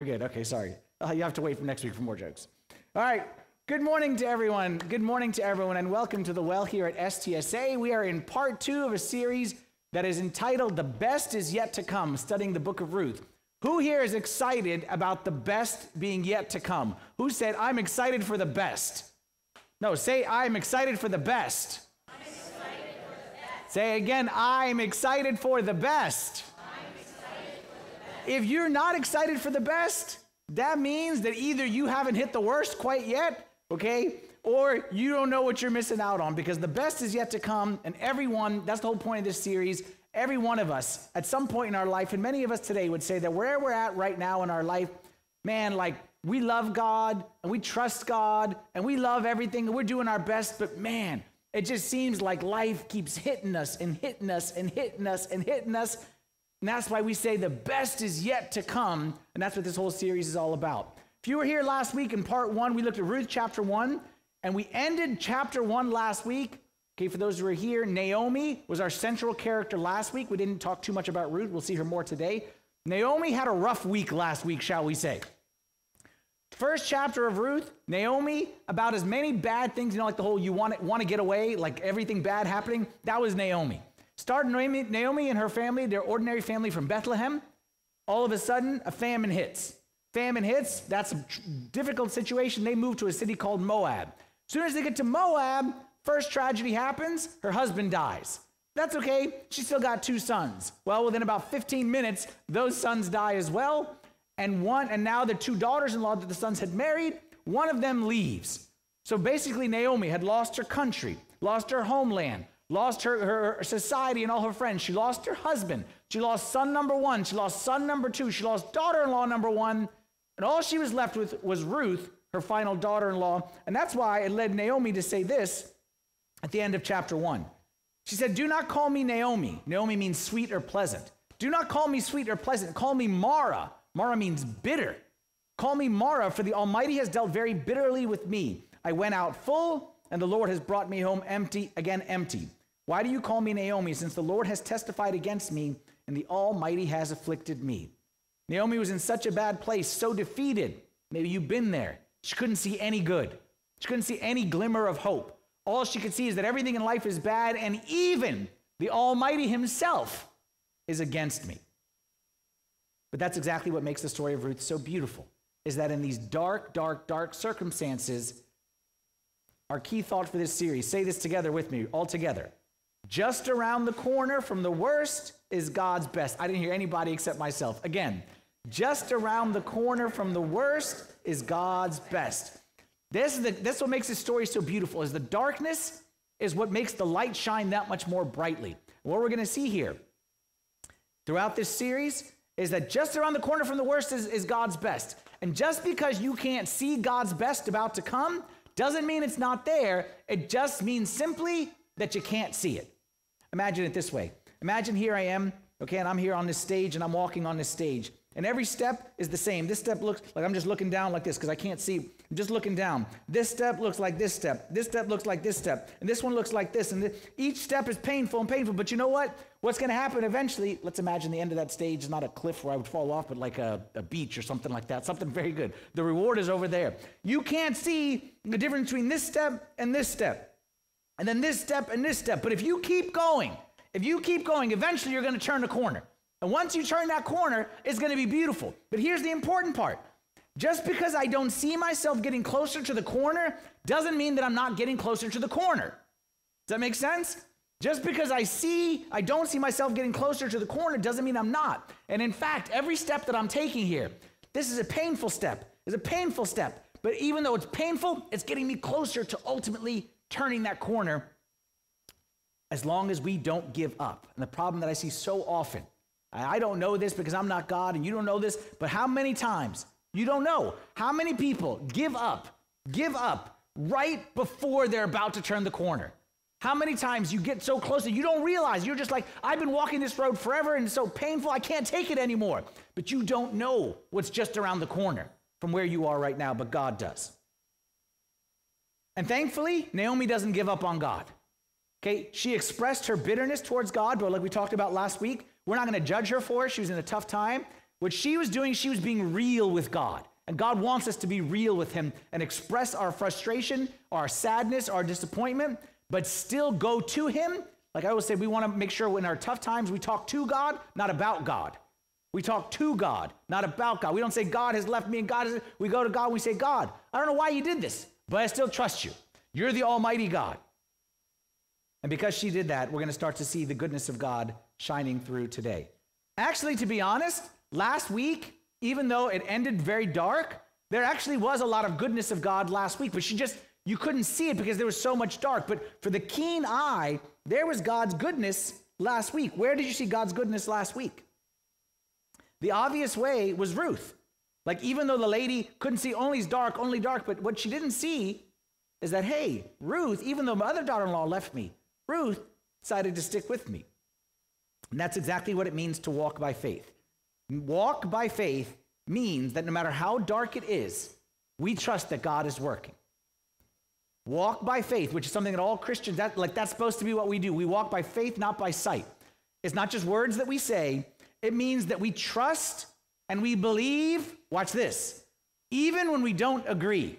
We're good. Okay, sorry. Uh, you have to wait for next week for more jokes. All right. Good morning to everyone. Good morning to everyone, and welcome to the Well here at STSA. We are in part two of a series that is entitled The Best Is Yet to Come, studying the book of Ruth. Who here is excited about the best being yet to come? Who said, I'm excited for the best? No, say, I'm excited for the best. Say again, I'm excited for the best. If you're not excited for the best, that means that either you haven't hit the worst quite yet, okay, or you don't know what you're missing out on because the best is yet to come. And everyone, that's the whole point of this series, every one of us at some point in our life, and many of us today would say that where we're at right now in our life, man, like we love God and we trust God and we love everything and we're doing our best, but man, it just seems like life keeps hitting us and hitting us and hitting us and hitting us. And that's why we say the best is yet to come. And that's what this whole series is all about. If you were here last week in part one, we looked at Ruth chapter one, and we ended chapter one last week. Okay, for those who are here, Naomi was our central character last week. We didn't talk too much about Ruth. We'll see her more today. Naomi had a rough week last week, shall we say. First chapter of Ruth, Naomi, about as many bad things, you know, like the whole you want, want to get away, like everything bad happening, that was Naomi. Started Naomi, Naomi and her family, their ordinary family from Bethlehem. All of a sudden, a famine hits. Famine hits, that's a difficult situation. They move to a city called Moab. As soon as they get to Moab, first tragedy happens, her husband dies. That's okay, she still got two sons. Well, within about 15 minutes, those sons die as well and one and now the two daughters-in-law that the sons had married one of them leaves so basically naomi had lost her country lost her homeland lost her, her society and all her friends. She lost her husband. She lost son number one. She lost son number two. She lost daughter-in-law number one. And all she was left with was ruth her final daughter-in-law. And that's why it led naomi to say this at the end of chapter one. She said do not call me naomi. Naomi means sweet or pleasant. Do not call me sweet or pleasant. Call me mara. Mara means bitter. Call me Mara, for the Almighty has dealt very bitterly with me. I went out full, and the Lord has brought me home empty, again empty. Why do you call me Naomi, since the Lord has testified against me, and the Almighty has afflicted me? Naomi was in such a bad place, so defeated. Maybe you've been there. She couldn't see any good. She couldn't see any glimmer of hope. All she could see is that everything in life is bad, and even the Almighty Himself is against me. But that's exactly what makes the story of Ruth so beautiful, is that in these dark, dark, dark circumstances, our key thought for this series, say this together with me, all together. Just around the corner from the worst is God's best. I didn't hear anybody except myself. Again, just around the corner from the worst is God's best. This is, the, this is what makes this story so beautiful, is the darkness is what makes the light shine that much more brightly. What we're going to see here throughout this series is that just around the corner from the worst is, is God's best. And just because you can't see God's best about to come doesn't mean it's not there. It just means simply that you can't see it. Imagine it this way Imagine here I am, okay, and I'm here on this stage and I'm walking on this stage. And every step is the same. This step looks like I'm just looking down like this because I can't see. I'm just looking down. This step looks like this step. This step looks like this step. And this one looks like this. And each step is painful and painful. But you know what? What's going to happen eventually? Let's imagine the end of that stage is not a cliff where I would fall off, but like a, a beach or something like that. Something very good. The reward is over there. You can't see the difference between this step and this step. And then this step and this step. But if you keep going, if you keep going, eventually you're going to turn the corner. And once you turn that corner, it's going to be beautiful. But here's the important part just because I don't see myself getting closer to the corner doesn't mean that I'm not getting closer to the corner. Does that make sense? Just because I see, I don't see myself getting closer to the corner doesn't mean I'm not. And in fact, every step that I'm taking here, this is a painful step. It's a painful step. But even though it's painful, it's getting me closer to ultimately turning that corner as long as we don't give up. And the problem that I see so often I don't know this because I'm not God and you don't know this, but how many times, you don't know, how many people give up, give up right before they're about to turn the corner? How many times you get so close that you don't realize you're just like, I've been walking this road forever and it's so painful, I can't take it anymore. But you don't know what's just around the corner from where you are right now, but God does. And thankfully, Naomi doesn't give up on God. Okay, she expressed her bitterness towards God, but like we talked about last week, we're not going to judge her for it. She was in a tough time. What she was doing, she was being real with God. And God wants us to be real with Him and express our frustration, our sadness, our disappointment, but still go to Him. Like I always say, we want to make sure in our tough times we talk to God, not about God. We talk to God, not about God. We don't say, God has left me and God has. We go to God and we say, God, I don't know why you did this, but I still trust you. You're the Almighty God. And because she did that, we're going to start to see the goodness of God shining through today. Actually, to be honest, last week, even though it ended very dark, there actually was a lot of goodness of God last week, but she just, you couldn't see it because there was so much dark. But for the keen eye, there was God's goodness last week. Where did you see God's goodness last week? The obvious way was Ruth. Like, even though the lady couldn't see only dark, only dark, but what she didn't see is that, hey, Ruth, even though my other daughter in law left me, Ruth decided to stick with me. And that's exactly what it means to walk by faith. Walk by faith means that no matter how dark it is, we trust that God is working. Walk by faith, which is something that all Christians, that, like that's supposed to be what we do. We walk by faith, not by sight. It's not just words that we say, it means that we trust and we believe, watch this, even when we don't agree.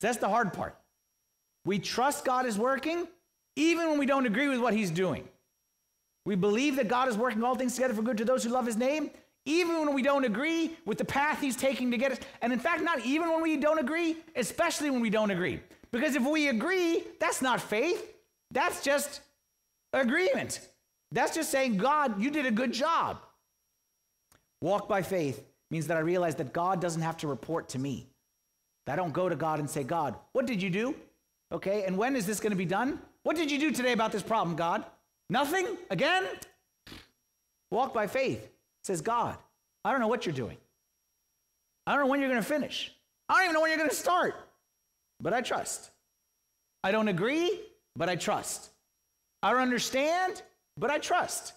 That's the hard part. We trust God is working, even when we don't agree with what he's doing. We believe that God is working all things together for good to those who love his name, even when we don't agree with the path he's taking to get us. And in fact, not even when we don't agree, especially when we don't agree. Because if we agree, that's not faith, that's just agreement. That's just saying, God, you did a good job. Walk by faith means that I realize that God doesn't have to report to me. I don't go to God and say, God, what did you do? Okay, and when is this going to be done? What did you do today about this problem, God? Nothing? Again? Walk by faith, says God. I don't know what you're doing. I don't know when you're going to finish. I don't even know when you're going to start, but I trust. I don't agree, but I trust. I don't understand, but I trust.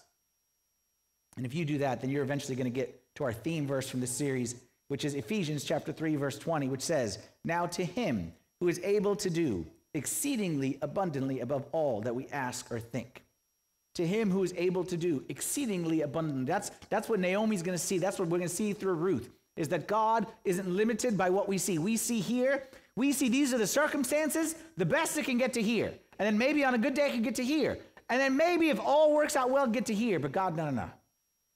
And if you do that, then you're eventually going to get to our theme verse from this series, which is Ephesians chapter 3 verse 20, which says, "Now to him who is able to do exceedingly abundantly above all that we ask or think. To him who is able to do exceedingly abundantly. That's, that's what Naomi's going to see. That's what we're going to see through Ruth, is that God isn't limited by what we see. We see here, we see these are the circumstances, the best it can get to here. And then maybe on a good day it can get to here. And then maybe if all works out well, get to here. But God, no, no, no.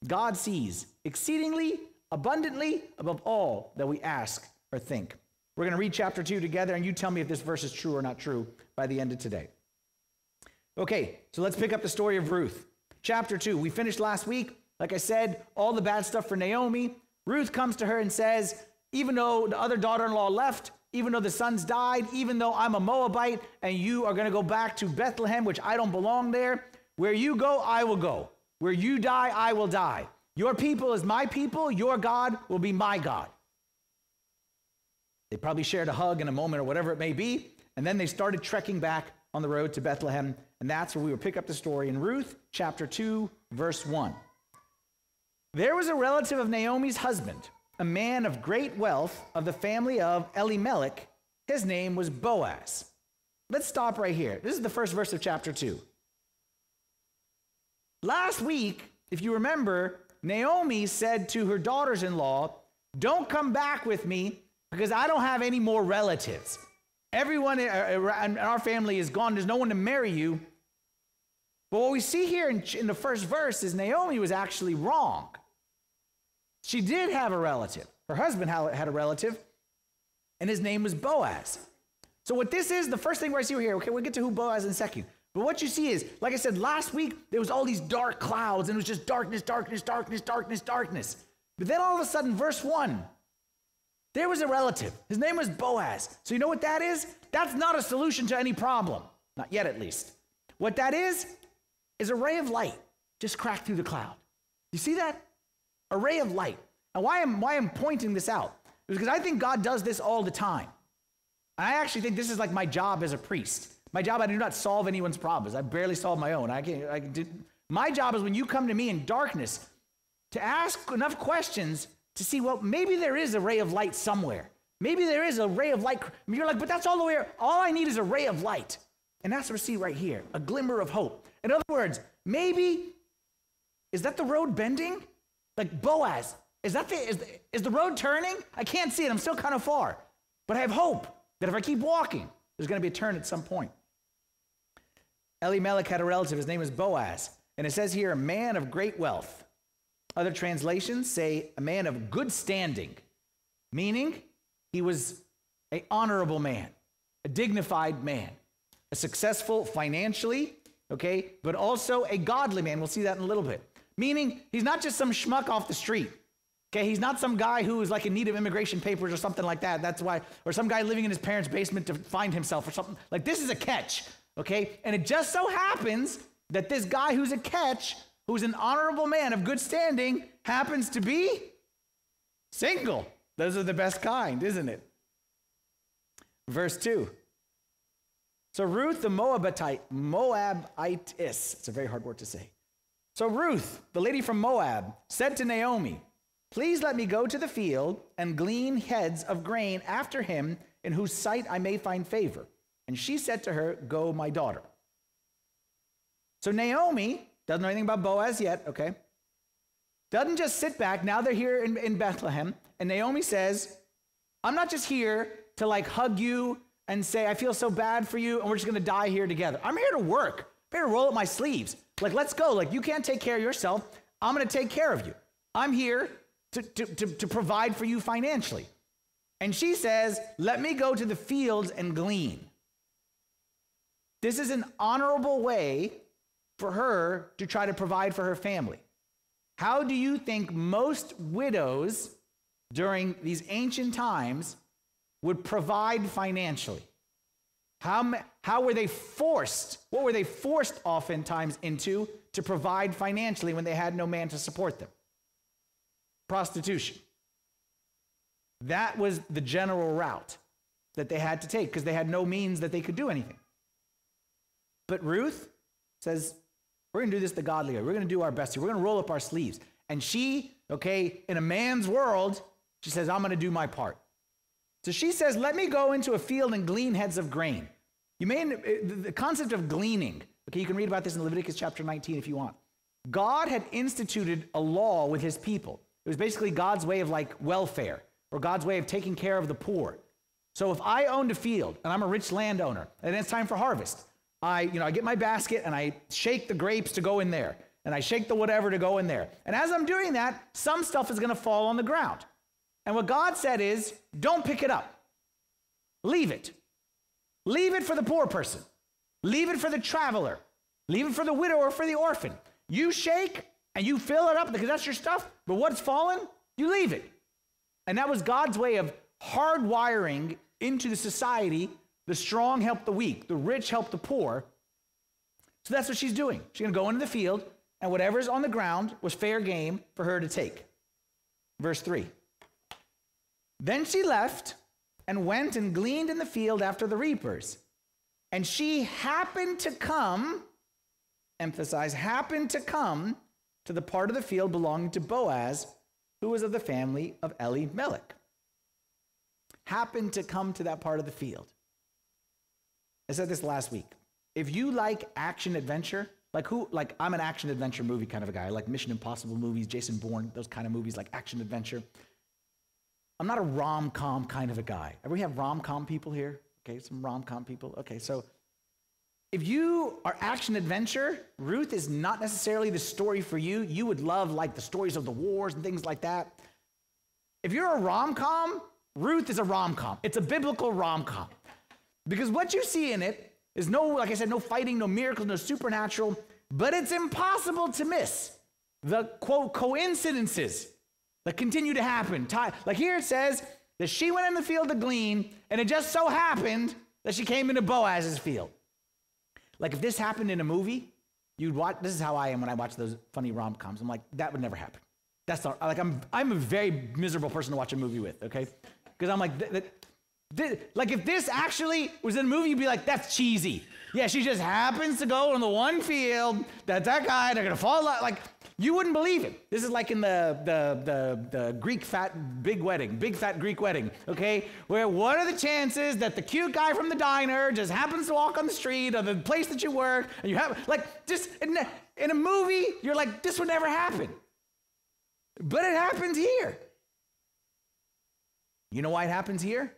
God sees exceedingly abundantly above all that we ask or think. We're going to read chapter 2 together, and you tell me if this verse is true or not true by the end of today. Okay, so let's pick up the story of Ruth. Chapter 2. We finished last week. Like I said, all the bad stuff for Naomi. Ruth comes to her and says, Even though the other daughter in law left, even though the sons died, even though I'm a Moabite and you are going to go back to Bethlehem, which I don't belong there, where you go, I will go. Where you die, I will die. Your people is my people, your God will be my God. They probably shared a hug in a moment or whatever it may be. And then they started trekking back on the road to Bethlehem. And that's where we will pick up the story in Ruth chapter 2, verse 1. There was a relative of Naomi's husband, a man of great wealth of the family of Elimelech. His name was Boaz. Let's stop right here. This is the first verse of chapter 2. Last week, if you remember, Naomi said to her daughters in law, Don't come back with me because I don't have any more relatives. Everyone uh, uh, in our family is gone. There's no one to marry you. But what we see here in, in the first verse is Naomi was actually wrong. She did have a relative. Her husband had a relative, and his name was Boaz. So, what this is, the first thing I see here, okay, we'll get to who Boaz in a second. But what you see is, like I said, last week, there was all these dark clouds, and it was just darkness, darkness, darkness, darkness, darkness. But then all of a sudden, verse 1, there was a relative. His name was Boaz. So you know what that is? That's not a solution to any problem. Not yet, at least. What that is, is a ray of light just cracked through the cloud. You see that? A ray of light. And why I'm, why I'm pointing this out is because I think God does this all the time. I actually think this is like my job as a priest. My job, I do not solve anyone's problems. I barely solve my own. I can, I can my job is when you come to me in darkness to ask enough questions to see, well, maybe there is a ray of light somewhere. Maybe there is a ray of light. You're like, but that's all the way. All I need is a ray of light. And that's what we see right here a glimmer of hope. In other words, maybe, is that the road bending? Like Boaz, is that the is, the is the road turning? I can't see it. I'm still kind of far. But I have hope that if I keep walking, there's going to be a turn at some point. Elimelech had a relative, his name is Boaz. And it says here, a man of great wealth. Other translations say a man of good standing, meaning he was an honorable man, a dignified man, a successful financially, okay, but also a godly man. We'll see that in a little bit. Meaning he's not just some schmuck off the street. Okay, he's not some guy who is like in need of immigration papers or something like that. That's why, or some guy living in his parents' basement to find himself or something. Like this is a catch, okay? And it just so happens that this guy who's a catch, who's an honorable man of good standing, happens to be single. Those are the best kind, isn't it? Verse 2. So Ruth the Moabitite, Moabitess, it's a very hard word to say. So Ruth, the lady from Moab, said to Naomi, Please let me go to the field and glean heads of grain after him in whose sight I may find favor. And she said to her, Go, my daughter. So Naomi doesn't know anything about Boaz yet, okay? Doesn't just sit back. Now they're here in, in Bethlehem. And Naomi says, I'm not just here to like hug you and say, I feel so bad for you, and we're just gonna die here together. I'm here to work. I'm here to roll up my sleeves. Like, let's go. Like, you can't take care of yourself. I'm gonna take care of you. I'm here to, to, to, to provide for you financially. And she says, Let me go to the fields and glean. This is an honorable way for her to try to provide for her family. How do you think most widows during these ancient times would provide financially? How, how were they forced? What were they forced oftentimes into to provide financially when they had no man to support them? prostitution. That was the general route that they had to take because they had no means that they could do anything. But Ruth says, We're going to do this the godly way. We're going to do our best here. We're going to roll up our sleeves. And she, okay, in a man's world, she says, I'm going to do my part. So she says, Let me go into a field and glean heads of grain. You may, uh, the concept of gleaning, okay, you can read about this in Leviticus chapter 19 if you want. God had instituted a law with his people it was basically God's way of like welfare or God's way of taking care of the poor. So if I owned a field and I'm a rich landowner and it's time for harvest, I, you know, I get my basket and I shake the grapes to go in there and I shake the whatever to go in there. And as I'm doing that, some stuff is going to fall on the ground. And what God said is, don't pick it up. Leave it. Leave it for the poor person. Leave it for the traveler. Leave it for the widow or for the orphan. You shake and you fill it up because that's your stuff, but what's fallen, you leave it. And that was God's way of hardwiring into the society the strong help the weak, the rich help the poor. So that's what she's doing. She's going to go into the field, and whatever's on the ground was fair game for her to take. Verse 3. Then she left and went and gleaned in the field after the reapers. And she happened to come, emphasize, happened to come to the part of the field belonging to Boaz, who was of the family of Eli Elimelech. Happened to come to that part of the field. I said this last week. If you like action adventure, like who, like I'm an action adventure movie kind of a guy. I like Mission Impossible movies, Jason Bourne, those kind of movies, like action adventure. I'm not a rom com kind of a guy. Ever have rom com people here? Okay, some rom com people. Okay, so if you are action adventure, Ruth is not necessarily the story for you. You would love like the stories of the wars and things like that. If you're a rom com, Ruth is a rom com. It's a biblical rom com. Because what you see in it is no, like I said, no fighting, no miracles, no supernatural, but it's impossible to miss the quote coincidences that continue to happen. Like here it says that she went in the field to glean, and it just so happened that she came into Boaz's field. Like if this happened in a movie, you'd watch. This is how I am when I watch those funny rom coms. I'm like, that would never happen. That's not like I'm. I'm a very miserable person to watch a movie with. Okay, because I'm like, th- th- th- like if this actually was in a movie, you'd be like, that's cheesy. Yeah, she just happens to go on the one field that that guy. They're gonna fall out. Like you wouldn't believe it. This is like in the, the, the, the, Greek fat big wedding, big fat Greek wedding, okay? Where what are the chances that the cute guy from the diner just happens to walk on the street or the place that you work and you have, like, just in, in a movie, you're like, this would never happen. But it happens here. You know why it happens here?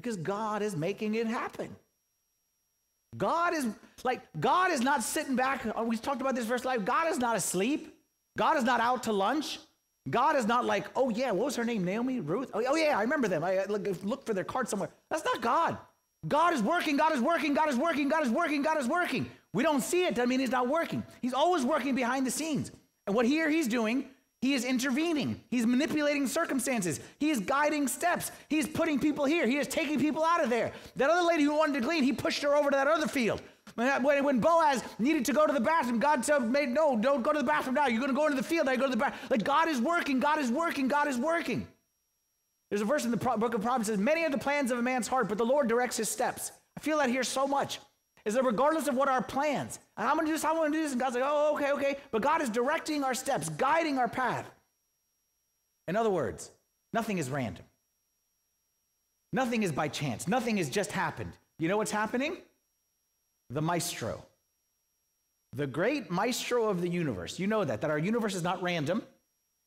Because God is making it happen. God is like, God is not sitting back. Oh, we talked about this verse life. God is not asleep. God is not out to lunch. God is not like, oh yeah, what was her name? Naomi? Ruth? Oh, oh yeah, I remember them. I look, look for their card somewhere. That's not God. God is working, God is working, God is working, God is working, God is working. We don't see it, doesn't mean he's not working. He's always working behind the scenes. And what here he's doing, he is intervening. He's manipulating circumstances. He is guiding steps. He is putting people here. He is taking people out of there. That other lady who wanted to glean, he pushed her over to that other field. When, when Boaz needed to go to the bathroom, God said, no, don't go to the bathroom now. You're going to go into the field. Now go to the bathroom. Like God is working, God is working, God is working. There's a verse in the book of Proverbs that says, Many are the plans of a man's heart, but the Lord directs his steps. I feel that here so much. Is that regardless of what our plans, and I'm going to do this, I'm going to do this, and God's like, oh, okay, okay. But God is directing our steps, guiding our path. In other words, nothing is random. Nothing is by chance. Nothing has just happened. You know what's happening? The maestro. The great maestro of the universe. You know that, that our universe is not random.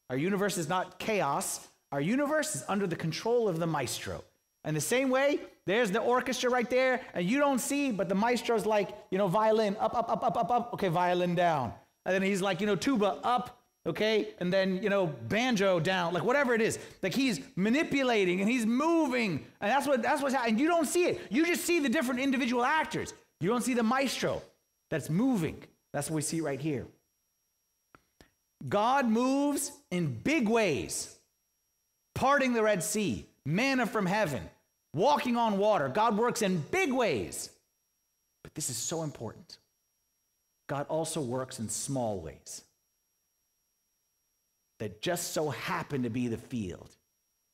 Our universe is not chaos. Our universe is under the control of the maestro. And the same way, there's the orchestra right there, and you don't see, but the maestro's like, you know, violin, up, up, up, up, up, up, okay, violin down. And then he's like, you know, tuba, up, okay, and then, you know, banjo down, like whatever it is. Like he's manipulating and he's moving, and that's what that's what's happening. You don't see it. You just see the different individual actors. You don't see the maestro that's moving. That's what we see right here. God moves in big ways parting the Red Sea, manna from heaven, walking on water. God works in big ways. But this is so important. God also works in small ways that just so happen to be the field.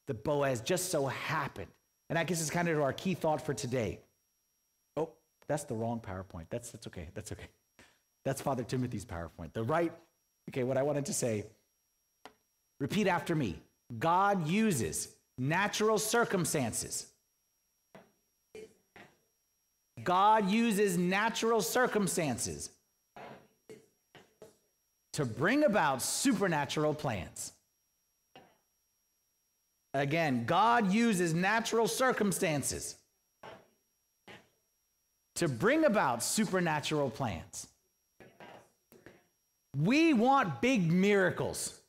The Boaz just so happened. And I guess it's kind of our key thought for today. Oh, that's the wrong PowerPoint. That's, that's okay. That's okay. That's Father Timothy's PowerPoint. The right, okay, what I wanted to say, repeat after me. God uses natural circumstances. God uses natural circumstances to bring about supernatural plans. Again, God uses natural circumstances to bring about supernatural plans. We want big miracles.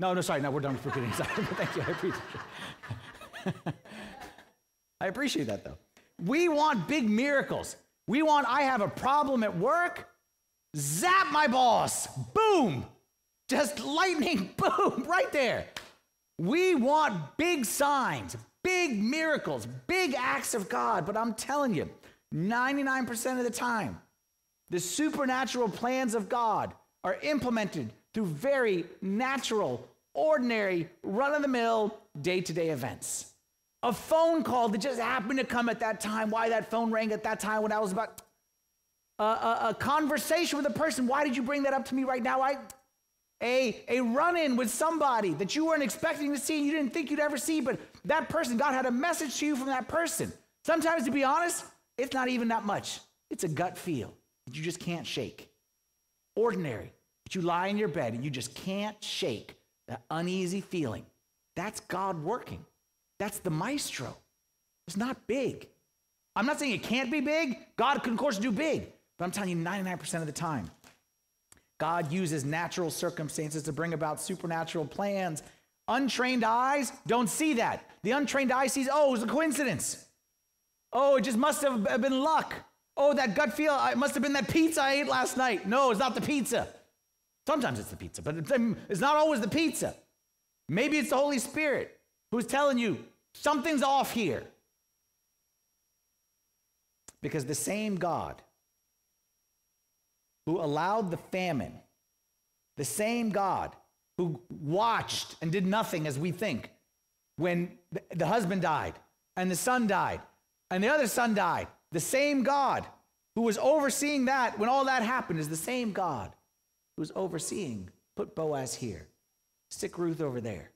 No, no, sorry. No, we're done with repeating. Sorry, thank you. I appreciate. I appreciate that, though. We want big miracles. We want, I have a problem at work. Zap my boss. Boom. Just lightning. Boom. Right there. We want big signs, big miracles, big acts of God. But I'm telling you, 99% of the time, the supernatural plans of God are implemented through very natural, ordinary, run of the mill, day to day events. A phone call that just happened to come at that time. Why that phone rang at that time when I was about a, a, a conversation with a person. Why did you bring that up to me right now? I a, a run in with somebody that you weren't expecting to see, and you didn't think you'd ever see, but that person, God had a message to you from that person. Sometimes, to be honest, it's not even that much. It's a gut feel that you just can't shake. Ordinary, but you lie in your bed and you just can't shake that uneasy feeling. That's God working. That's the maestro. It's not big. I'm not saying it can't be big. God can, of course, do big. But I'm telling you, 99% of the time, God uses natural circumstances to bring about supernatural plans. Untrained eyes don't see that. The untrained eye sees, oh, it was a coincidence. Oh, it just must have been luck. Oh, that gut feel, it must have been that pizza I ate last night. No, it's not the pizza. Sometimes it's the pizza, but it's not always the pizza. Maybe it's the Holy Spirit who's telling you something's off here. Because the same God who allowed the famine, the same God who watched and did nothing as we think when the husband died and the son died and the other son died, the same God who was overseeing that when all that happened is the same God who's overseeing, put Boaz here, stick Ruth over there.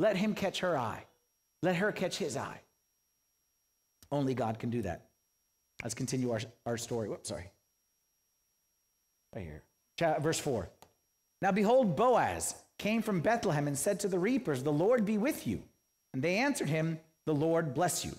Let him catch her eye. Let her catch his eye. Only God can do that. Let's continue our, our story. Whoops, sorry. Right here. Verse 4. Now behold, Boaz came from Bethlehem and said to the reapers, The Lord be with you. And they answered him, The Lord bless you.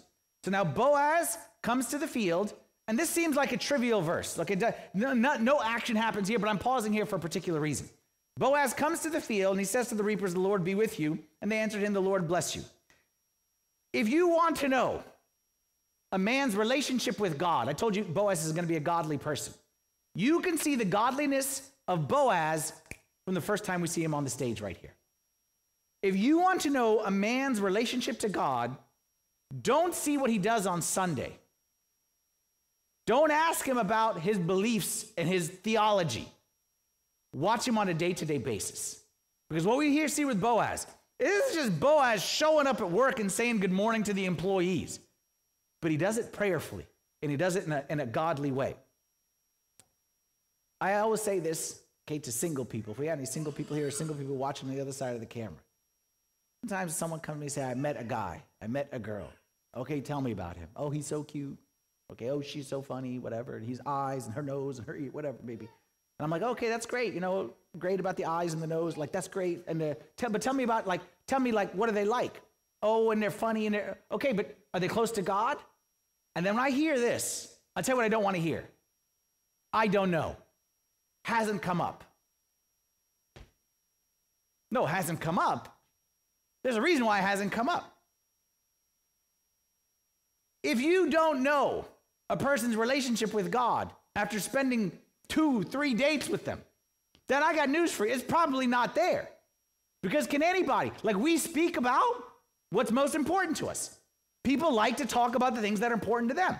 So now Boaz comes to the field, and this seems like a trivial verse. Like it, no, no action happens here, but I'm pausing here for a particular reason. Boaz comes to the field and he says to the reapers, The Lord be with you. And they answered him, The Lord bless you. If you want to know a man's relationship with God, I told you Boaz is going to be a godly person. You can see the godliness of Boaz from the first time we see him on the stage right here. If you want to know a man's relationship to God, don't see what he does on Sunday. Don't ask him about his beliefs and his theology. Watch him on a day to day basis. Because what we here see with Boaz, is just Boaz showing up at work and saying good morning to the employees. But he does it prayerfully and he does it in a, in a godly way. I always say this, okay, to single people. If we have any single people here, or single people watching on the other side of the camera. Sometimes someone comes to me and say, I met a guy, I met a girl. Okay, tell me about him. Oh, he's so cute. Okay, oh, she's so funny, whatever. And he's eyes and her nose and her ear, whatever, maybe. And I'm like, okay, that's great. You know, great about the eyes and the nose. Like, that's great. And the, tell, but tell me about, like, tell me, like, what are they like? Oh, and they're funny and they're, okay, but are they close to God? And then when I hear this, I'll tell you what I don't want to hear. I don't know. Hasn't come up. No, hasn't come up. There's a reason why it hasn't come up. If you don't know a person's relationship with God after spending two, three dates with them, then I got news for you. It's probably not there. Because can anybody, like we speak about what's most important to us? People like to talk about the things that are important to them.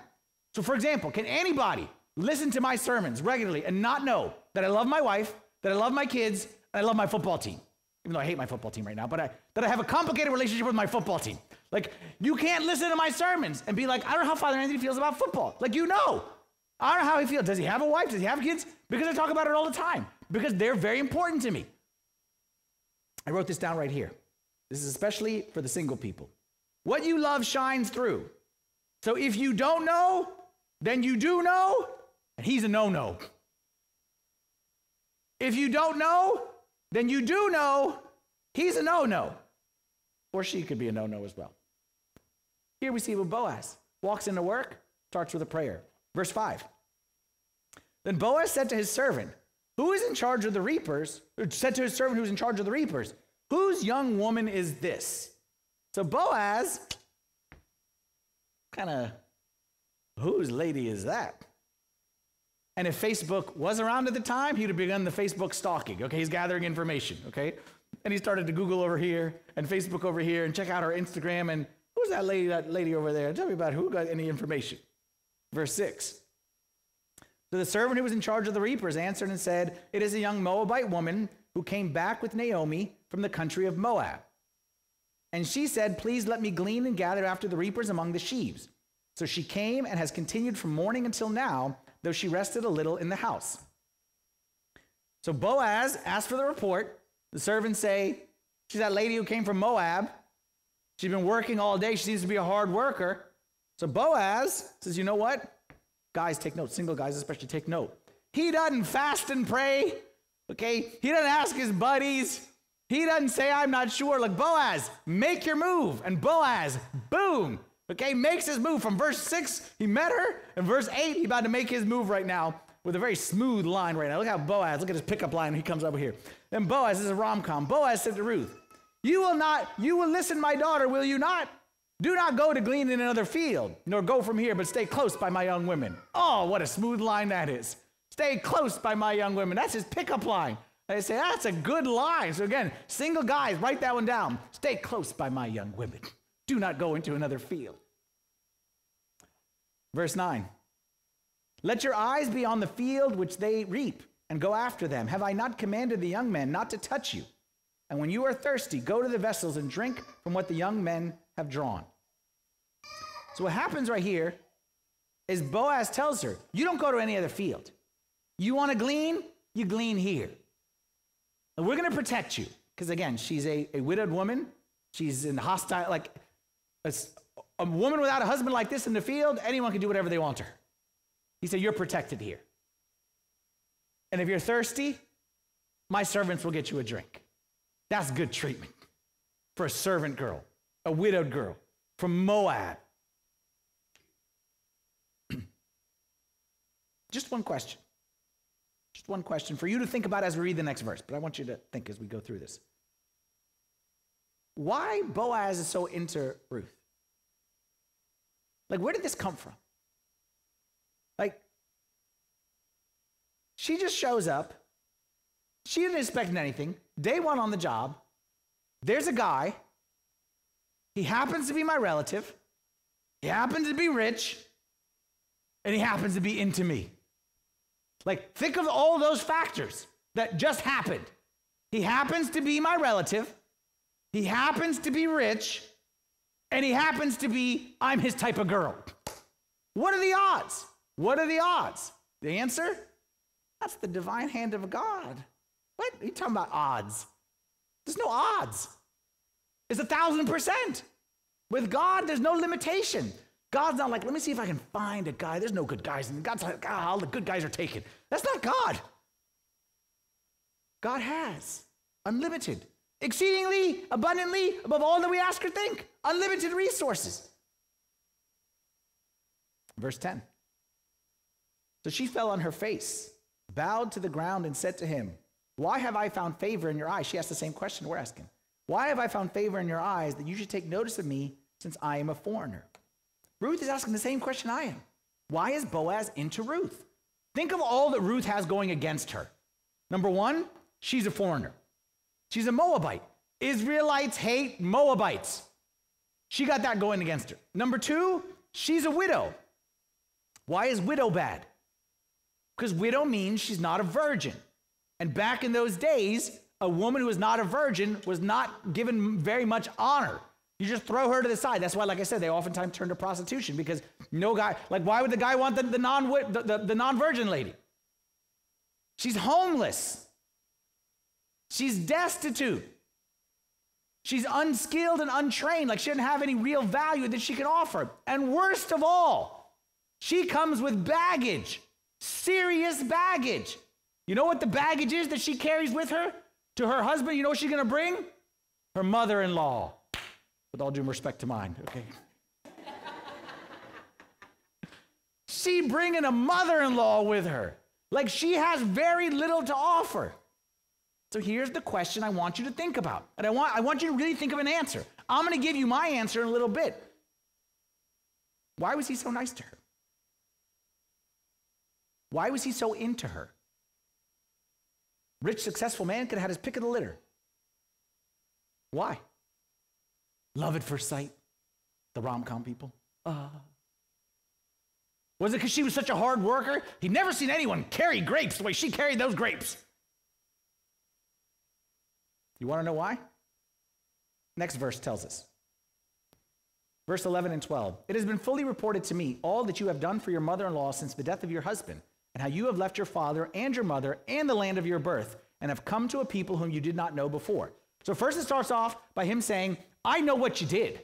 So, for example, can anybody listen to my sermons regularly and not know that I love my wife, that I love my kids, and I love my football team? Even though I hate my football team right now, but I, that I have a complicated relationship with my football team. Like, you can't listen to my sermons and be like, I don't know how Father Anthony feels about football. Like, you know. I don't know how he feels. Does he have a wife? Does he have kids? Because I talk about it all the time, because they're very important to me. I wrote this down right here. This is especially for the single people. What you love shines through. So if you don't know, then you do know, and he's a no no. If you don't know, then you do know, he's a no no. Or she could be a no no as well. Here we see with Boaz walks into work, starts with a prayer. Verse 5. Then Boaz said to his servant, Who is in charge of the reapers? Said to his servant who's in charge of the reapers, Whose young woman is this? So Boaz, kind of, whose lady is that? And if Facebook was around at the time, he'd have begun the Facebook stalking. Okay, he's gathering information. Okay, and he started to Google over here and Facebook over here and check out our Instagram and who's that lady? That lady over there? Tell me about who got any information. Verse six. So the servant who was in charge of the reapers answered and said, "It is a young Moabite woman who came back with Naomi from the country of Moab." And she said, Please let me glean and gather after the reapers among the sheaves. So she came and has continued from morning until now, though she rested a little in the house. So Boaz asked for the report. The servants say, She's that lady who came from Moab. She's been working all day. She seems to be a hard worker. So Boaz says, You know what? Guys, take note. Single guys, especially, take note. He doesn't fast and pray. Okay? He doesn't ask his buddies. He doesn't say, I'm not sure. Like Boaz, make your move. And Boaz, boom, okay, makes his move. From verse 6, he met her. And verse 8, he's about to make his move right now with a very smooth line right now. Look how Boaz, look at his pickup line. When he comes over here. And Boaz this is a rom com. Boaz said to Ruth, You will not, you will listen, my daughter, will you not? Do not go to glean in another field, nor go from here, but stay close by my young women. Oh, what a smooth line that is. Stay close by my young women. That's his pickup line. They say, that's a good line. So again, single guys, write that one down. Stay close by my young women. Do not go into another field. Verse 9. Let your eyes be on the field which they reap, and go after them. Have I not commanded the young men not to touch you? And when you are thirsty, go to the vessels and drink from what the young men have drawn. So what happens right here is Boaz tells her, You don't go to any other field. You want to glean? You glean here. And we're going to protect you. Because again, she's a, a widowed woman. She's in hostile, like a, a woman without a husband like this in the field, anyone can do whatever they want to her. He said, You're protected here. And if you're thirsty, my servants will get you a drink. That's good treatment for a servant girl, a widowed girl from Moab. Just one question. Just one question for you to think about as we read the next verse, but I want you to think as we go through this. Why Boaz is so into Ruth? Like, where did this come from? Like, she just shows up. She didn't expect anything. Day one on the job. There's a guy. He happens to be my relative. He happens to be rich. And he happens to be into me. Like, think of all those factors that just happened. He happens to be my relative. He happens to be rich. And he happens to be, I'm his type of girl. What are the odds? What are the odds? The answer? That's the divine hand of God. What are you talking about odds? There's no odds. It's a thousand percent. With God, there's no limitation. God's not like, let me see if I can find a guy. There's no good guys. And God's like, ah, all the good guys are taken. That's not God. God has unlimited, exceedingly, abundantly, above all that we ask or think, unlimited resources. Verse 10. So she fell on her face, bowed to the ground, and said to him, Why have I found favor in your eyes? She asked the same question we're asking. Why have I found favor in your eyes that you should take notice of me since I am a foreigner? Ruth is asking the same question I am. Why is Boaz into Ruth? Think of all that Ruth has going against her. Number one, she's a foreigner. She's a Moabite. Israelites hate Moabites. She got that going against her. Number two, she's a widow. Why is widow bad? Because widow means she's not a virgin. And back in those days, a woman who was not a virgin was not given very much honor. You just throw her to the side. That's why, like I said, they oftentimes turn to prostitution because no guy, like, why would the guy want the, the, non, the, the, the non-virgin lady? She's homeless. She's destitute. She's unskilled and untrained. Like, she doesn't have any real value that she can offer. And worst of all, she comes with baggage, serious baggage. You know what the baggage is that she carries with her to her husband? You know what she's going to bring? Her mother in law with all due respect to mine, okay? she bringing a mother-in-law with her. Like she has very little to offer. So here's the question I want you to think about. And I want, I want you to really think of an answer. I'm going to give you my answer in a little bit. Why was he so nice to her? Why was he so into her? Rich, successful man could have had his pick of the litter. Why? Love at first sight, the rom com people. Uh. Was it because she was such a hard worker? He'd never seen anyone carry grapes the way she carried those grapes. You want to know why? Next verse tells us. Verse 11 and 12. It has been fully reported to me all that you have done for your mother in law since the death of your husband, and how you have left your father and your mother and the land of your birth, and have come to a people whom you did not know before. So, first it starts off by him saying, I know what you did.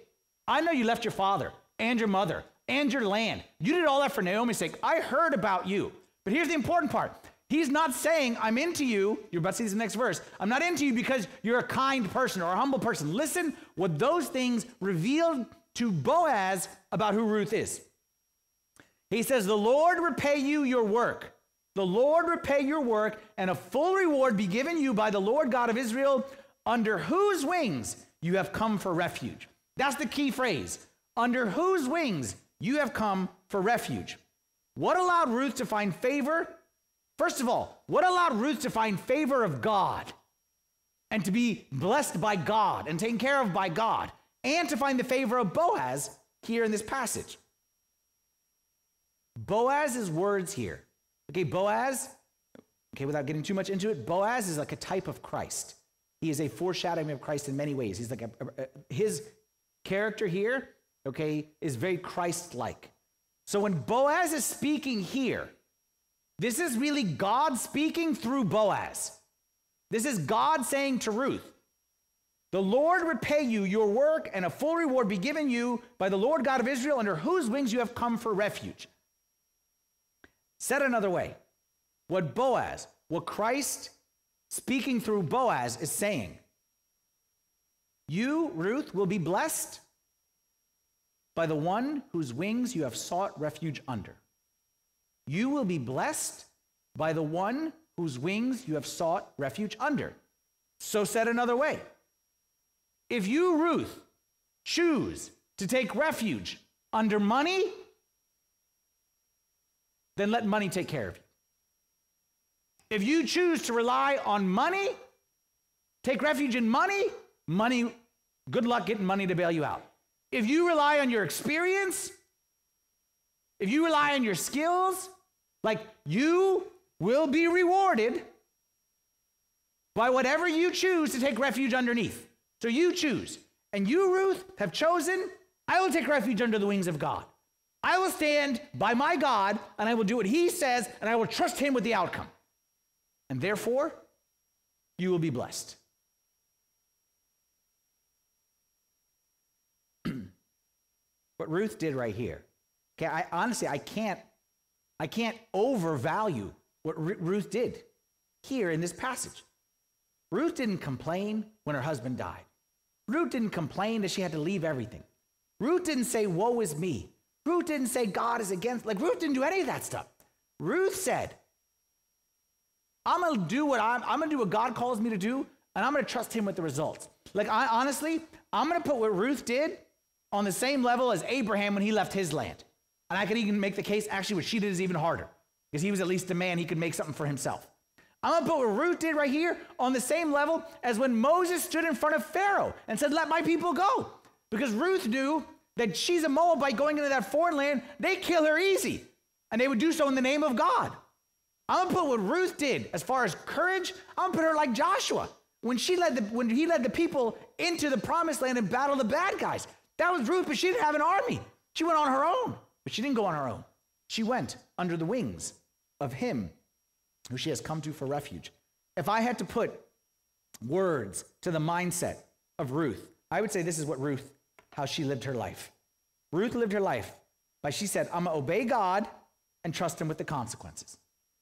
I know you left your father and your mother and your land. You did all that for Naomi's sake. I heard about you. But here's the important part. He's not saying, I'm into you. You're about to see this next verse. I'm not into you because you're a kind person or a humble person. Listen what those things revealed to Boaz about who Ruth is. He says, The Lord repay you your work. The Lord repay your work, and a full reward be given you by the Lord God of Israel, under whose wings you have come for refuge. That's the key phrase. Under whose wings you have come for refuge. What allowed Ruth to find favor? First of all, what allowed Ruth to find favor of God and to be blessed by God and taken care of by God and to find the favor of Boaz here in this passage? Boaz's words here. Okay, Boaz, okay, without getting too much into it, Boaz is like a type of Christ. He is a foreshadowing of Christ in many ways. He's like a, a, a, his character here, okay, is very Christ-like. So when Boaz is speaking here, this is really God speaking through Boaz. This is God saying to Ruth, the Lord repay you your work and a full reward be given you by the Lord God of Israel, under whose wings you have come for refuge. Said another way, what Boaz, what Christ speaking through Boaz, is saying, You, Ruth, will be blessed by the one whose wings you have sought refuge under. You will be blessed by the one whose wings you have sought refuge under. So said another way. If you, Ruth, choose to take refuge under money, then let money take care of you. If you choose to rely on money, take refuge in money, money, good luck getting money to bail you out. If you rely on your experience, if you rely on your skills, like you will be rewarded by whatever you choose to take refuge underneath. So you choose. And you, Ruth, have chosen, I will take refuge under the wings of God. I will stand by my God and I will do what he says and I will trust him with the outcome. And therefore, you will be blessed. what Ruth did right here. Okay, I honestly I can't I can't overvalue what Ruth did here in this passage. Ruth didn't complain when her husband died. Ruth didn't complain that she had to leave everything. Ruth didn't say, Woe is me. Ruth didn't say, God is against. Like, Ruth didn't do any of that stuff. Ruth said, I'm to do what I'm, I'm to do what God calls me to do, and I'm to trust Him with the results. Like, I honestly, I'm to put what Ruth did on the same level as Abraham when he left his land. And I could even make the case, actually, what she did is even harder because he was at least a man, he could make something for himself. I'm gonna put what Ruth did right here on the same level as when Moses stood in front of Pharaoh and said, Let my people go. Because Ruth knew that she's a Moabite going into that foreign land, they kill her easy. And they would do so in the name of God. I'm gonna put what Ruth did as far as courage, I'm gonna put her like Joshua. When she led the when he led the people into the promised land and battled the bad guys. That was Ruth, but she didn't have an army. She went on her own. But she didn't go on her own. She went under the wings of him who she has come to for refuge. If I had to put words to the mindset of Ruth, I would say this is what Ruth, how she lived her life. Ruth lived her life by she said, I'm gonna obey God and trust him with the consequences.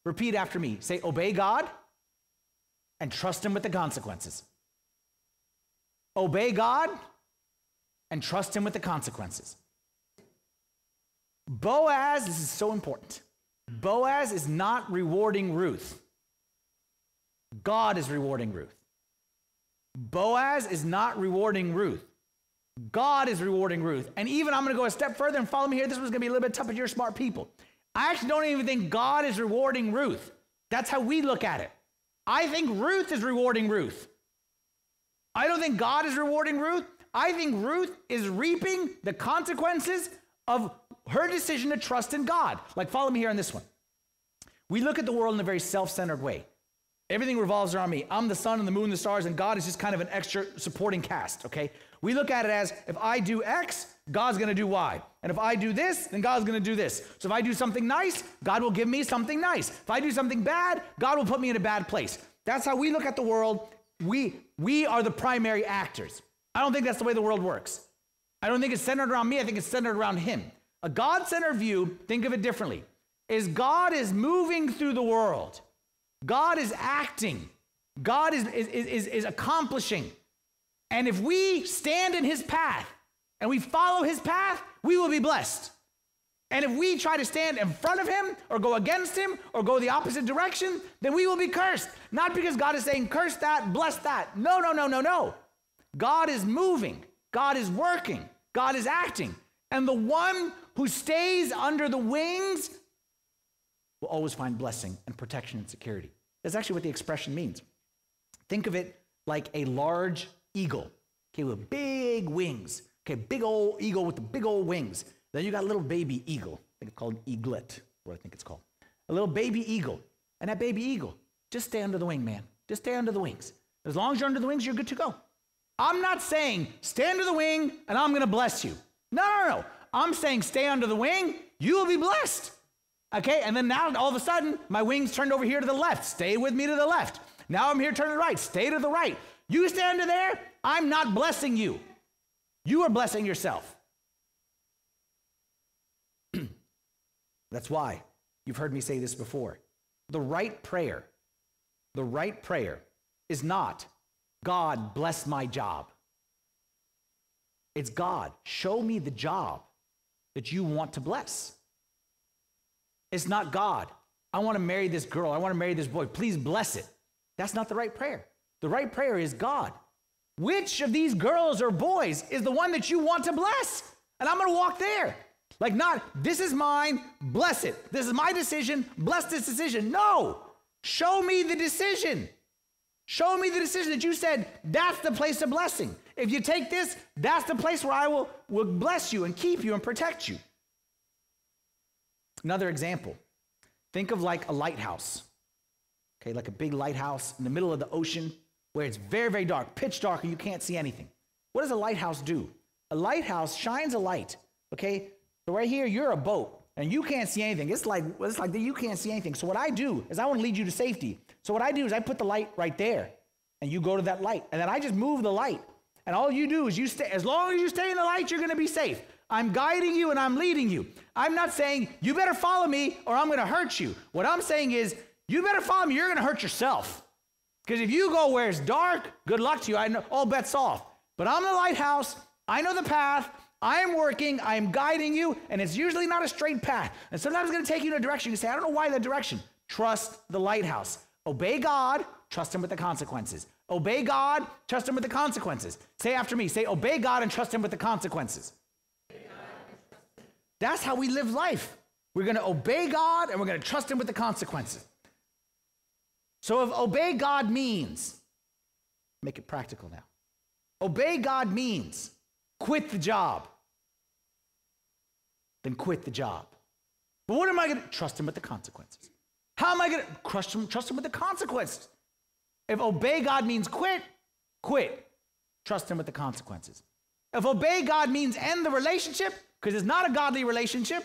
Repeat after me. Say, obey God and trust him with the consequences. Obey God and trust him with the consequences. Boaz, this is so important. Boaz is not rewarding Ruth. God is rewarding Ruth. Boaz is not rewarding Ruth. God is rewarding Ruth. And even I'm going to go a step further and follow me here. This was going to be a little bit tough, but you're smart people. I actually don't even think God is rewarding Ruth. That's how we look at it. I think Ruth is rewarding Ruth. I don't think God is rewarding Ruth. I think Ruth is reaping the consequences of her decision to trust in God. Like, follow me here on this one. We look at the world in a very self centered way. Everything revolves around me. I'm the sun and the moon, and the stars, and God is just kind of an extra supporting cast, okay? We look at it as if I do X, God's gonna do Y. And if I do this, then God's gonna do this. So if I do something nice, God will give me something nice. If I do something bad, God will put me in a bad place. That's how we look at the world. We, we are the primary actors. I don't think that's the way the world works. I don't think it's centered around me, I think it's centered around Him. A God centered view, think of it differently, is God is moving through the world. God is acting. God is, is, is, is accomplishing. And if we stand in his path and we follow his path, we will be blessed. And if we try to stand in front of him or go against him or go the opposite direction, then we will be cursed. Not because God is saying, curse that, bless that. No, no, no, no, no. God is moving, God is working, God is acting. And the one who stays under the wings will always find blessing and protection and security. That's actually what the expression means. Think of it like a large eagle, okay, with big wings. Okay, big old eagle with the big old wings. Then you got a little baby eagle. I think it's called eaglet, what I think it's called. A little baby eagle. And that baby eagle, just stay under the wing, man. Just stay under the wings. As long as you're under the wings, you're good to go. I'm not saying stay under the wing and I'm going to bless you. No, no, no. I'm saying stay under the wing, you will be blessed. Okay, and then now all of a sudden, my wings turned over here to the left. Stay with me to the left. Now I'm here turning right. Stay to the right. You stay under there, I'm not blessing you. You are blessing yourself. That's why you've heard me say this before. The right prayer, the right prayer is not, God, bless my job. It's God, show me the job that you want to bless. It's not God, I want to marry this girl, I want to marry this boy, please bless it. That's not the right prayer. The right prayer is God, which of these girls or boys is the one that you want to bless? And I'm going to walk there. Like, not, this is mine, bless it. This is my decision, bless this decision. No, show me the decision. Show me the decision that you said, that's the place of blessing. If you take this, that's the place where I will, will bless you and keep you and protect you. Another example think of like a lighthouse, okay, like a big lighthouse in the middle of the ocean where it's very, very dark, pitch dark, and you can't see anything. What does a lighthouse do? A lighthouse shines a light, okay? So right here, you're a boat and you can't see anything. It's like it's like you can't see anything. So what I do is I want to lead you to safety. So what I do is I put the light right there, and you go to that light, and then I just move the light. And all you do is you stay. As long as you stay in the light, you're going to be safe. I'm guiding you and I'm leading you. I'm not saying you better follow me or I'm going to hurt you. What I'm saying is you better follow me. You're going to hurt yourself. Because if you go where it's dark, good luck to you. I know all bets off. But I'm the lighthouse. I know the path. I am working, I am guiding you, and it's usually not a straight path. And sometimes it's going to take you in a direction. You say, I don't know why that direction. Trust the lighthouse. Obey God, trust Him with the consequences. Obey God, trust Him with the consequences. Say after me, say, Obey God and trust Him with the consequences. That's how we live life. We're going to obey God and we're going to trust Him with the consequences. So if obey God means, make it practical now. Obey God means quit the job then quit the job. But what am I going to trust him with the consequences? How am I going to trust him, trust him with the consequences? If obey God means quit, quit. Trust him with the consequences. If obey God means end the relationship, because it's not a godly relationship,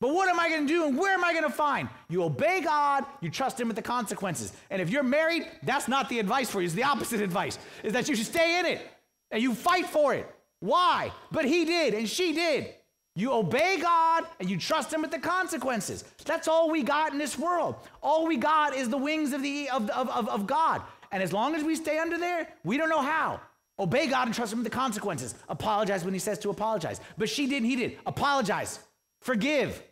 but what am I going to do and where am I going to find? You obey God, you trust him with the consequences. And if you're married, that's not the advice for you. It's the opposite advice, is that you should stay in it and you fight for it. Why? But he did and she did. You obey God and you trust Him with the consequences. That's all we got in this world. All we got is the wings of, the, of, of, of, of God. And as long as we stay under there, we don't know how. Obey God and trust Him with the consequences. Apologize when He says to apologize. But she didn't, he did. Apologize. Forgive.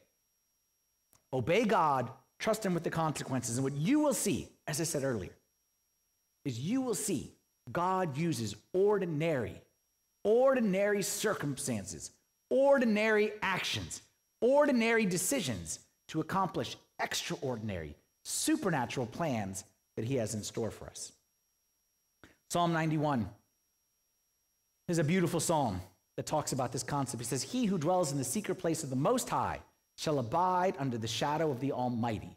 Obey God, trust Him with the consequences. And what you will see, as I said earlier, is you will see God uses ordinary, ordinary circumstances ordinary actions, ordinary decisions to accomplish extraordinary, supernatural plans that He has in store for us. Psalm 91 is a beautiful psalm that talks about this concept. He says, He who dwells in the secret place of the Most High shall abide under the shadow of the Almighty.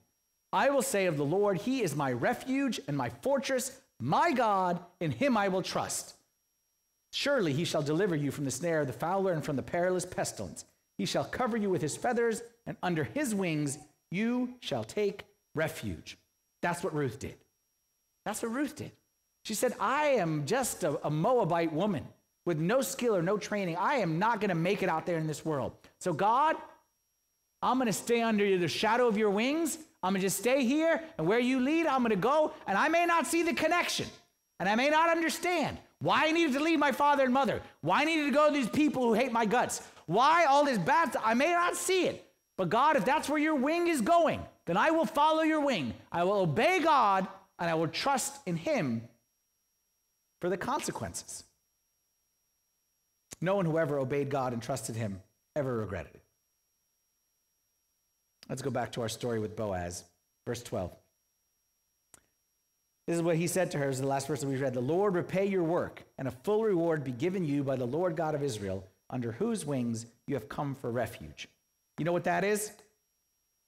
I will say of the Lord, He is my refuge and my fortress, my God, in Him I will trust. Surely he shall deliver you from the snare of the fowler and from the perilous pestilence. He shall cover you with his feathers, and under his wings you shall take refuge. That's what Ruth did. That's what Ruth did. She said, I am just a, a Moabite woman with no skill or no training. I am not going to make it out there in this world. So, God, I'm going to stay under the shadow of your wings. I'm going to just stay here, and where you lead, I'm going to go. And I may not see the connection, and I may not understand, why I needed to leave my father and mother. Why I needed to go to these people who hate my guts. Why all this bad stuff. I may not see it. But God, if that's where your wing is going, then I will follow your wing. I will obey God and I will trust in Him for the consequences. No one who ever obeyed God and trusted Him ever regretted it. Let's go back to our story with Boaz, verse 12. This is what he said to her, this is the last verse that we read. The Lord repay your work, and a full reward be given you by the Lord God of Israel, under whose wings you have come for refuge. You know what that is?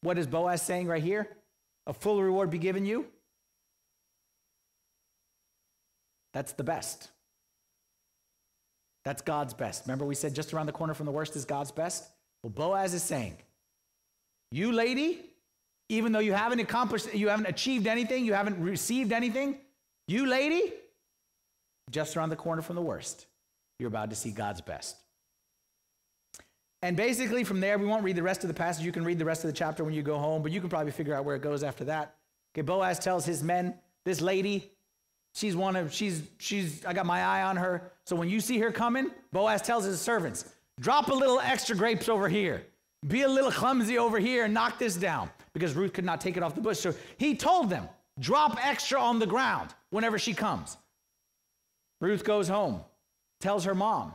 What is Boaz saying right here? A full reward be given you? That's the best. That's God's best. Remember, we said just around the corner from the worst is God's best? Well, Boaz is saying, You lady, even though you haven't accomplished, you haven't achieved anything, you haven't received anything, you lady, just around the corner from the worst, you're about to see God's best. And basically, from there, we won't read the rest of the passage. You can read the rest of the chapter when you go home, but you can probably figure out where it goes after that. Okay, Boaz tells his men, This lady, She's one of, she's, she's, I got my eye on her. So when you see her coming, Boaz tells his servants, drop a little extra grapes over here. Be a little clumsy over here and knock this down because Ruth could not take it off the bush. So he told them, drop extra on the ground whenever she comes. Ruth goes home, tells her mom.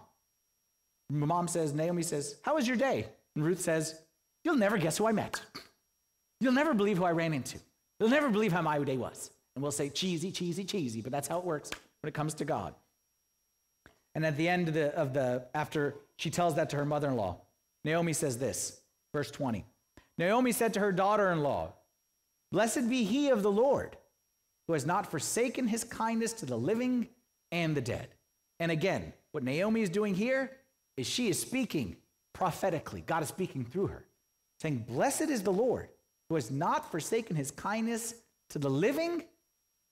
Mom says, Naomi says, How was your day? And Ruth says, You'll never guess who I met. You'll never believe who I ran into. You'll never believe how my day was. And we'll say, cheesy, cheesy, cheesy, but that's how it works when it comes to God. And at the end of the, of the after she tells that to her mother in law, Naomi says this, verse 20. Naomi said to her daughter in law, Blessed be he of the Lord, who has not forsaken his kindness to the living and the dead. And again, what Naomi is doing here is she is speaking prophetically. God is speaking through her, saying, Blessed is the Lord, who has not forsaken his kindness to the living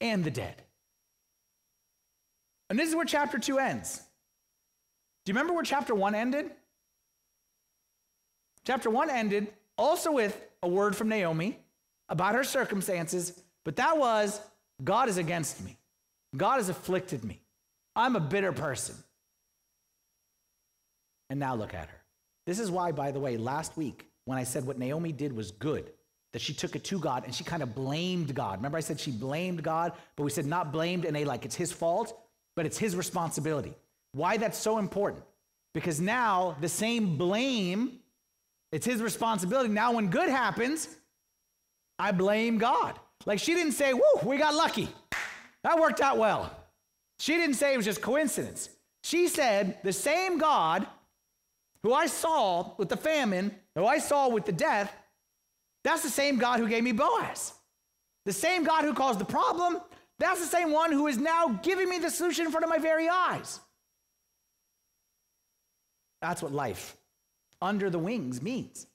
and the dead. And this is where chapter 2 ends. Do you remember where chapter 1 ended? Chapter 1 ended also with a word from Naomi about her circumstances, but that was God is against me. God has afflicted me. I'm a bitter person. And now look at her. This is why, by the way, last week when I said what Naomi did was good, that she took it to God and she kind of blamed God. Remember, I said she blamed God, but we said not blamed in a like it's his fault, but it's his responsibility. Why that's so important? Because now the same blame, it's his responsibility. Now, when good happens, I blame God. Like she didn't say, Whoa, we got lucky. That worked out well. She didn't say it was just coincidence. She said, The same God who I saw with the famine, who I saw with the death, that's the same God who gave me Boaz. The same God who caused the problem, that's the same one who is now giving me the solution in front of my very eyes. That's what life under the wings means.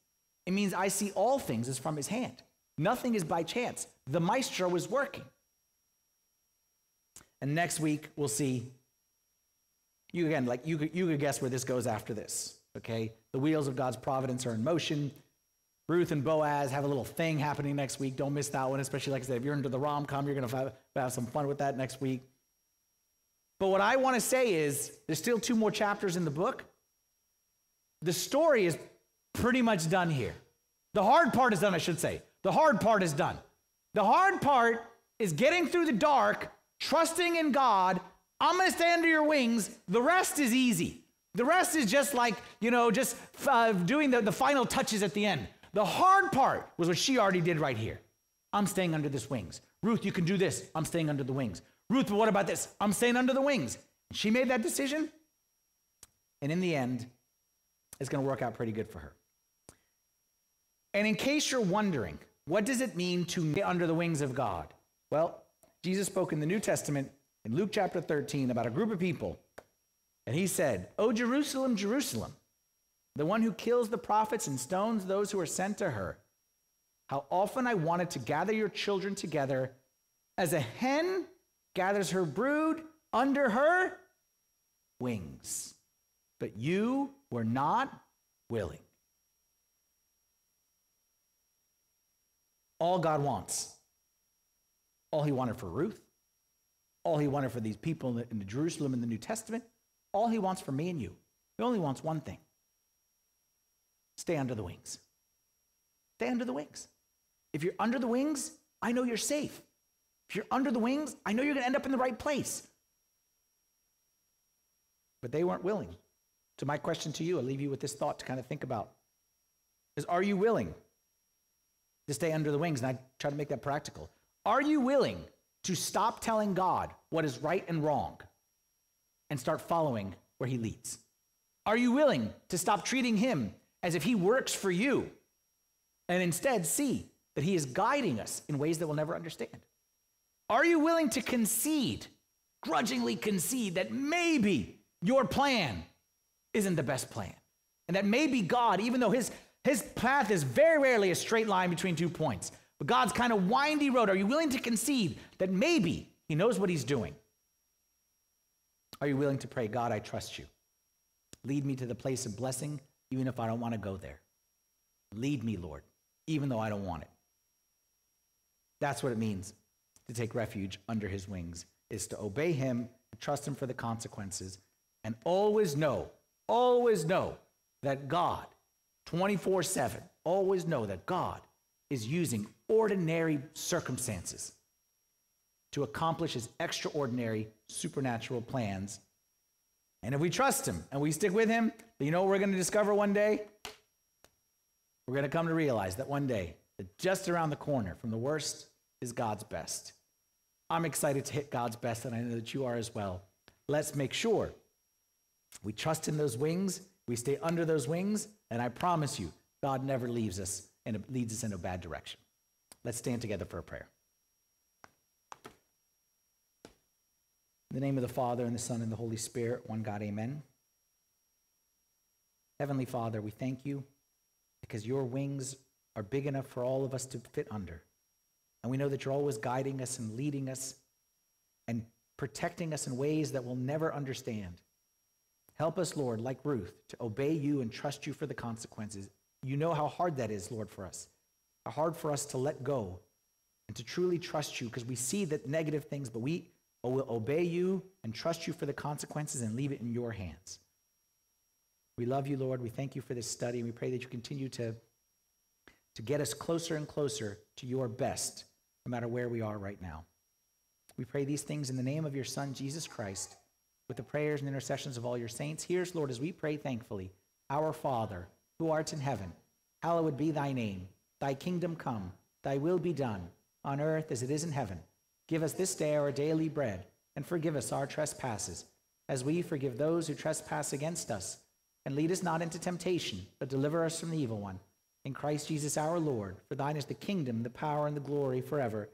It means I see all things as from his hand. Nothing is by chance. The maestro is working. And next week, we'll see. You again, like you could, you could guess where this goes after this. Okay? The wheels of God's providence are in motion. Ruth and Boaz have a little thing happening next week. Don't miss that one, especially like I said, if you're into the rom com, you're going to have some fun with that next week. But what I want to say is there's still two more chapters in the book. The story is pretty much done here. The hard part is done, I should say. The hard part is done. The hard part is getting through the dark, trusting in God. I'm going to stay under your wings. The rest is easy. The rest is just like, you know, just uh, doing the, the final touches at the end. The hard part was what she already did right here. I'm staying under this wings. Ruth, you can do this. I'm staying under the wings. Ruth, what about this? I'm staying under the wings. She made that decision. And in the end, it's going to work out pretty good for her. And in case you're wondering, what does it mean to be under the wings of God? Well, Jesus spoke in the New Testament in Luke chapter 13 about a group of people and he said, O Jerusalem, Jerusalem, the one who kills the prophets and stones those who are sent to her, how often I wanted to gather your children together as a hen gathers her brood under her wings. But you were not willing. All God wants, all he wanted for Ruth, all he wanted for these people in, the, in the Jerusalem in the New Testament, all he wants for me and you, he only wants one thing stay under the wings. Stay under the wings. If you're under the wings, I know you're safe. If you're under the wings, I know you're going to end up in the right place. But they weren't willing. So, my question to you, I'll leave you with this thought to kind of think about is Are you willing to stay under the wings? And I try to make that practical. Are you willing to stop telling God what is right and wrong and start following where he leads? Are you willing to stop treating him as if he works for you and instead see that he is guiding us in ways that we'll never understand? Are you willing to concede, grudgingly concede, that maybe your plan isn't the best plan? And that maybe God, even though his, his path is very rarely a straight line between two points, but God's kind of windy road, are you willing to concede that maybe he knows what he's doing? Are you willing to pray, God, I trust you? Lead me to the place of blessing, even if I don't want to go there. Lead me, Lord, even though I don't want it. That's what it means to take refuge under his wings. is to obey him, trust him for the consequences, and always know, always know that God, 24 7, always know that God is using ordinary circumstances to accomplish his extraordinary supernatural plans. And if we trust him and we stick with him, you know what we're going to discover one day? We're going to come to realize that one day, that just around the corner from the worst is God's best. I'm excited to hit God's best, and I know that you are as well. Let's make sure we trust in those wings, we stay under those wings, and I promise you, God never leaves us and leads us in a bad direction. Let's stand together for a prayer. In the name of the Father, and the Son, and the Holy Spirit, one God, amen. Heavenly Father, we thank you because your wings are big enough for all of us to fit under. And we know that you're always guiding us and leading us and protecting us in ways that we'll never understand. Help us, Lord, like Ruth, to obey you and trust you for the consequences. You know how hard that is, Lord, for us. How hard for us to let go and to truly trust you because we see that negative things, but we will obey you and trust you for the consequences and leave it in your hands. We love you, Lord. We thank you for this study. And we pray that you continue to, to get us closer and closer to your best, no matter where we are right now. We pray these things in the name of your Son, Jesus Christ, with the prayers and intercessions of all your saints. Here's, Lord, as we pray thankfully Our Father, who art in heaven, hallowed be thy name. Thy kingdom come, thy will be done, on earth as it is in heaven. Give us this day our daily bread, and forgive us our trespasses, as we forgive those who trespass against us and lead us not into temptation, but deliver us from the evil one. In Christ Jesus our Lord, for thine is the kingdom, the power, and the glory forever.